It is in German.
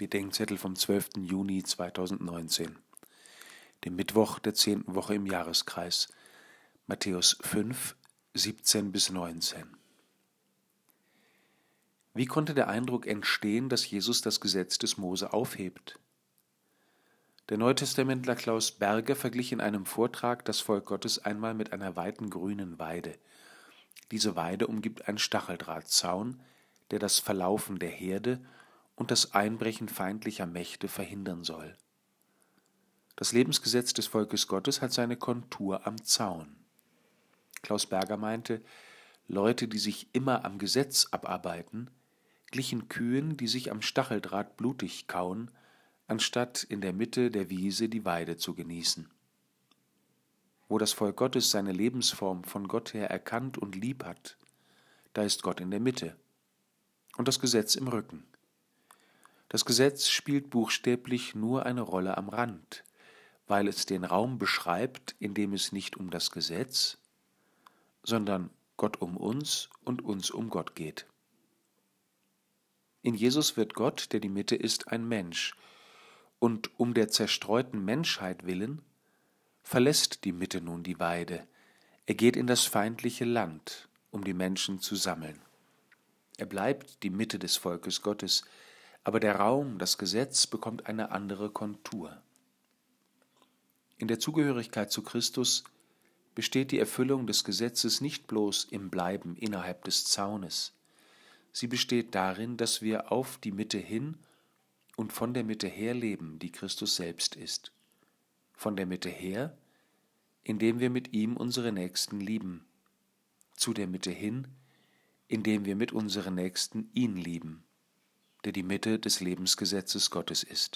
Bedenkzettel vom 12. Juni 2019, dem Mittwoch der zehnten Woche im Jahreskreis, Matthäus 5, 17 bis 19. Wie konnte der Eindruck entstehen, dass Jesus das Gesetz des Mose aufhebt? Der Neutestamentler Klaus Berger verglich in einem Vortrag das Volk Gottes einmal mit einer weiten grünen Weide. Diese Weide umgibt ein Stacheldrahtzaun, der das Verlaufen der Herde und das Einbrechen feindlicher Mächte verhindern soll. Das Lebensgesetz des Volkes Gottes hat seine Kontur am Zaun. Klaus Berger meinte, Leute, die sich immer am Gesetz abarbeiten, glichen Kühen, die sich am Stacheldraht blutig kauen, anstatt in der Mitte der Wiese die Weide zu genießen. Wo das Volk Gottes seine Lebensform von Gott her erkannt und lieb hat, da ist Gott in der Mitte und das Gesetz im Rücken. Das Gesetz spielt buchstäblich nur eine Rolle am Rand, weil es den Raum beschreibt, in dem es nicht um das Gesetz, sondern Gott um uns und uns um Gott geht. In Jesus wird Gott, der die Mitte ist, ein Mensch, und um der zerstreuten Menschheit willen verlässt die Mitte nun die Weide, er geht in das feindliche Land, um die Menschen zu sammeln. Er bleibt die Mitte des Volkes Gottes, aber der Raum, das Gesetz bekommt eine andere Kontur. In der Zugehörigkeit zu Christus besteht die Erfüllung des Gesetzes nicht bloß im Bleiben innerhalb des Zaunes, sie besteht darin, dass wir auf die Mitte hin und von der Mitte her leben, die Christus selbst ist. Von der Mitte her, indem wir mit ihm unsere Nächsten lieben, zu der Mitte hin, indem wir mit unseren Nächsten ihn lieben der die Mitte des Lebensgesetzes Gottes ist.